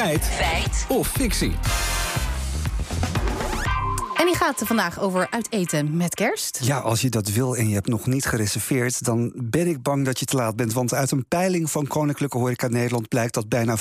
Feit. Feit. Of fictie. Die gaat vandaag over uiteten met kerst. Ja, als je dat wil en je hebt nog niet gereserveerd, dan ben ik bang dat je te laat bent. Want uit een peiling van Koninklijke Horeca Nederland blijkt dat bijna 40%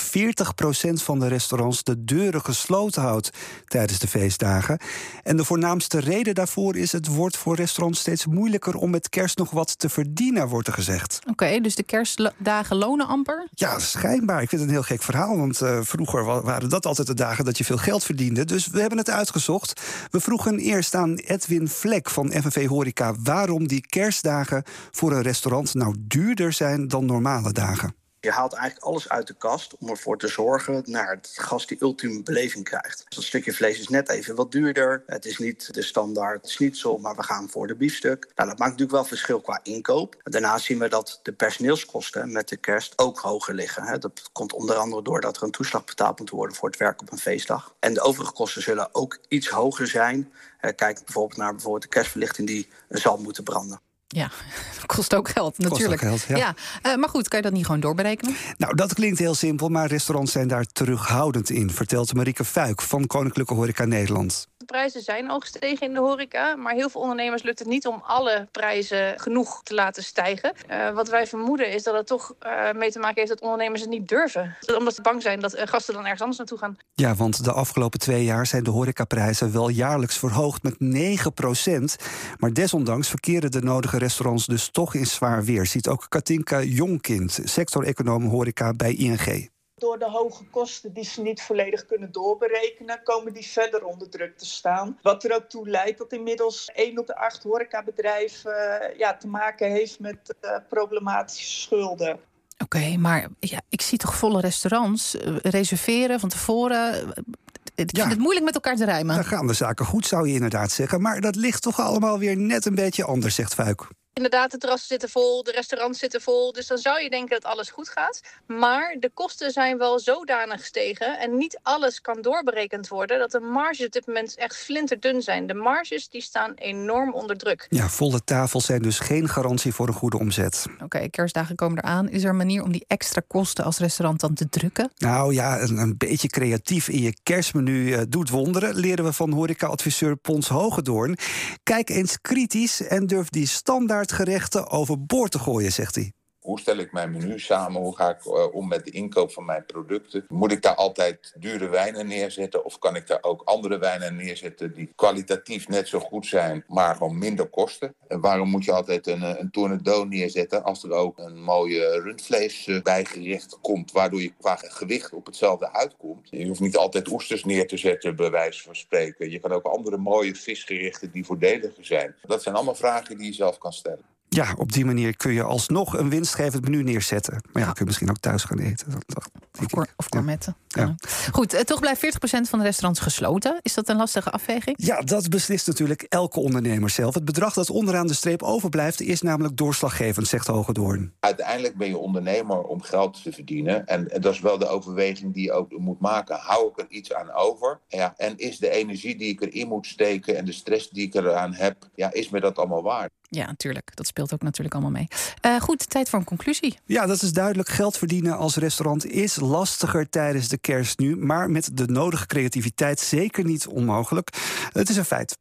van de restaurants de deuren gesloten houdt tijdens de feestdagen. En de voornaamste reden daarvoor is: het wordt voor restaurants steeds moeilijker om met kerst nog wat te verdienen, wordt er gezegd. Oké, dus de kerstdagen lonen amper? Ja, schijnbaar. Ik vind het een heel gek verhaal. Want uh, vroeger waren dat altijd de dagen dat je veel geld verdiende. Dus we hebben het uitgezocht. We vroegen eerst aan Edwin Vlek van FNV Horeca waarom die kerstdagen voor een restaurant nou duurder zijn dan normale dagen. Je haalt eigenlijk alles uit de kast om ervoor te zorgen naar het gast die ultieme beleving krijgt. Dus dat stukje vlees is net even wat duurder. Het is niet de standaard schnitzel, maar we gaan voor de biefstuk. Nou, dat maakt natuurlijk wel verschil qua inkoop. Daarnaast zien we dat de personeelskosten met de kerst ook hoger liggen. Dat komt onder andere doordat er een toeslag betaald moet worden voor het werk op een feestdag. En de overige kosten zullen ook iets hoger zijn. Kijk bijvoorbeeld naar bijvoorbeeld de kerstverlichting die zal moeten branden. Ja, kost ook geld natuurlijk. Kost ook geld, ja. ja. Uh, maar goed, kan je dat niet gewoon doorberekenen? Nou, dat klinkt heel simpel, maar restaurants zijn daar terughoudend in, vertelt Marieke Fuik van Koninklijke Horeca Nederland. Prijzen zijn al gestegen in de horeca, maar heel veel ondernemers lukt het niet om alle prijzen genoeg te laten stijgen. Uh, wat wij vermoeden is dat het toch uh, mee te maken heeft dat ondernemers het niet durven. Omdat ze bang zijn dat gasten dan ergens anders naartoe gaan. Ja, want de afgelopen twee jaar zijn de horecaprijzen wel jaarlijks verhoogd met 9 procent. Maar desondanks verkeren de nodige restaurants dus toch in zwaar weer. Ziet ook Katinka Jongkind, sector-econoom horeca bij ING. Door de hoge kosten die ze niet volledig kunnen doorberekenen, komen die verder onder druk te staan. Wat er ook toe leidt dat inmiddels 1 op de 8 horecabedrijven uh, ja, te maken heeft met uh, problematische schulden. Oké, okay, maar ja, ik zie toch volle restaurants uh, reserveren van tevoren. Ik vind het moeilijk met elkaar te rijmen. Dan gaan de zaken goed, zou je inderdaad zeggen. Maar dat ligt toch allemaal weer net een beetje anders, zegt Fuik. Inderdaad, de terrassen zitten vol, de restaurants zitten vol. Dus dan zou je denken dat alles goed gaat. Maar de kosten zijn wel zodanig gestegen... en niet alles kan doorberekend worden... dat de marges op dit moment echt flinterdun zijn. De marges die staan enorm onder druk. Ja, volle tafels zijn dus geen garantie voor een goede omzet. Oké, okay, kerstdagen komen eraan. Is er een manier om die extra kosten als restaurant dan te drukken? Nou ja, een, een beetje creatief in je kerstmenu uh, doet wonderen... leren we van horeca-adviseur Pons Hogedoorn. Kijk eens kritisch en durf die standaard gerechten overboord te gooien, zegt hij. Hoe stel ik mijn menu samen? Hoe ga ik uh, om met de inkoop van mijn producten? Moet ik daar altijd dure wijnen neerzetten? Of kan ik daar ook andere wijnen neerzetten die kwalitatief net zo goed zijn, maar gewoon minder kosten? En waarom moet je altijd een, een tornado neerzetten als er ook een mooie rundvlees bijgerecht komt, waardoor je qua gewicht op hetzelfde uitkomt? Je hoeft niet altijd oesters neer te zetten, bij wijze van spreken. Je kan ook andere mooie visgerichten die voordeliger zijn. Dat zijn allemaal vragen die je zelf kan stellen. Ja, op die manier kun je alsnog een winstgevend menu neerzetten. Maar ja, kun je misschien ook thuis gaan eten. Of, cor of gourmetten. Ja. Ja. Goed, eh, toch blijft 40% van de restaurants gesloten. Is dat een lastige afweging? Ja, dat beslist natuurlijk elke ondernemer zelf. Het bedrag dat onderaan de streep overblijft... is namelijk doorslaggevend, zegt Hogedoorn. Uiteindelijk ben je ondernemer om geld te verdienen. En, en dat is wel de overweging die je ook moet maken. Hou ik er iets aan over? Ja, en is de energie die ik erin moet steken... en de stress die ik eraan heb... Ja, is me dat allemaal waard? Ja, natuurlijk. Dat speelt ook natuurlijk allemaal mee. Uh, goed, tijd voor een conclusie. Ja, dat is duidelijk. Geld verdienen als restaurant is lastiger tijdens de kerst nu. Maar met de nodige creativiteit zeker niet onmogelijk. Het is een feit.